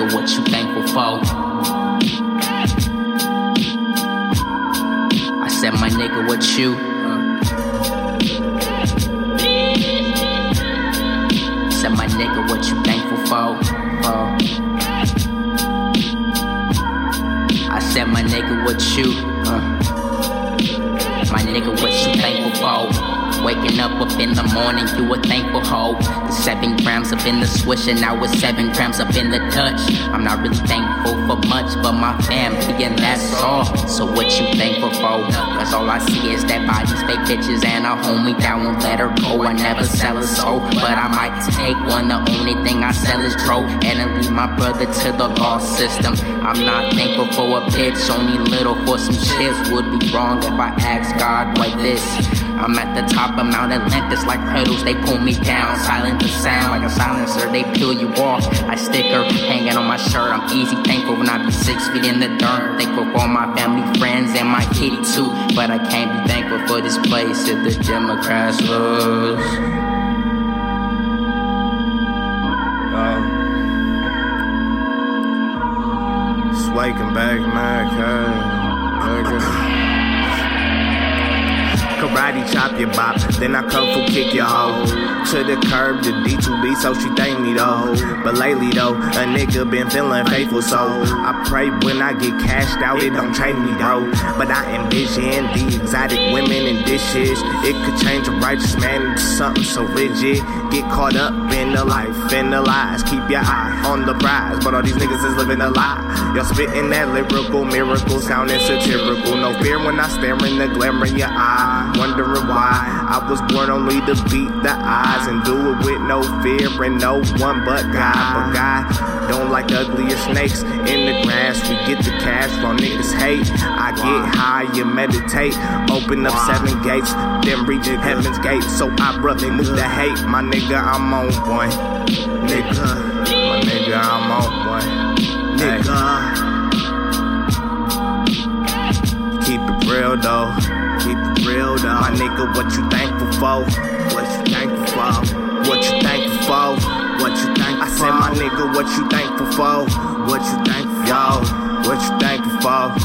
my what you thankful for? I said, my nigga, what you? uh. Said, my nigga, what you thankful for? Uh. I said, my nigga, what you? Uh. My nigga, what you thankful for? Waking up up in the morning, you a thankful hoe. The seven grams up in the swish, and now it's seven grams up in the touch. I'm not really thankful for much, but my family, and that's all. So what you thankful for? Cause all I see is that bodies, fake bitches, and a homie that won't let her go. I never sell a soul, but I might take one. The only thing I sell is dro, and I leave my brother to the law system. I'm not thankful for a bitch, only little for some chips. Would be wrong if I ask God like this. I'm at the top of Mount Atlantis like hurdles, they pull me down. Silent the sound like a silencer, they peel you off. I sticker hanging on my shirt. I'm easy thankful when I be six feet in the dirt. Thankful for my family, friends, and my kitty too. But I can't be thankful for this place if the Democrats lose. Um, Swaking back, man, cuz. Karate chop your bop, then I come for kick your hoe. To the curb, the D2B, so she thank me though. But lately though, a nigga been feeling faithful, so I pray when I get cashed out, it don't change me, though. But I envision the exotic women and dishes. It could change a righteous man into something so rigid. Get caught up in the life and the lies. Keep your eye on the prize, but all these niggas is living a lie. Y'all spitting that lyrical miracle, sounding satirical. No fear when I stare in the glare in your eye. Wondering why I was born only to beat the odds and do it with no fear and no one but God. But God don't like uglier snakes in the grass. We get the cash while niggas hate. I get high and meditate. Open up seven gates, then reach heaven's gate. So I brother move the hate. My nigga, I'm on one. Nigga, my nigga, I'm on one. Nigga, what you thankful for? What you thankful for? What you thankful for? What you thankful I said, my nigga, what you thankful for? What you thankful for? What you thankful for?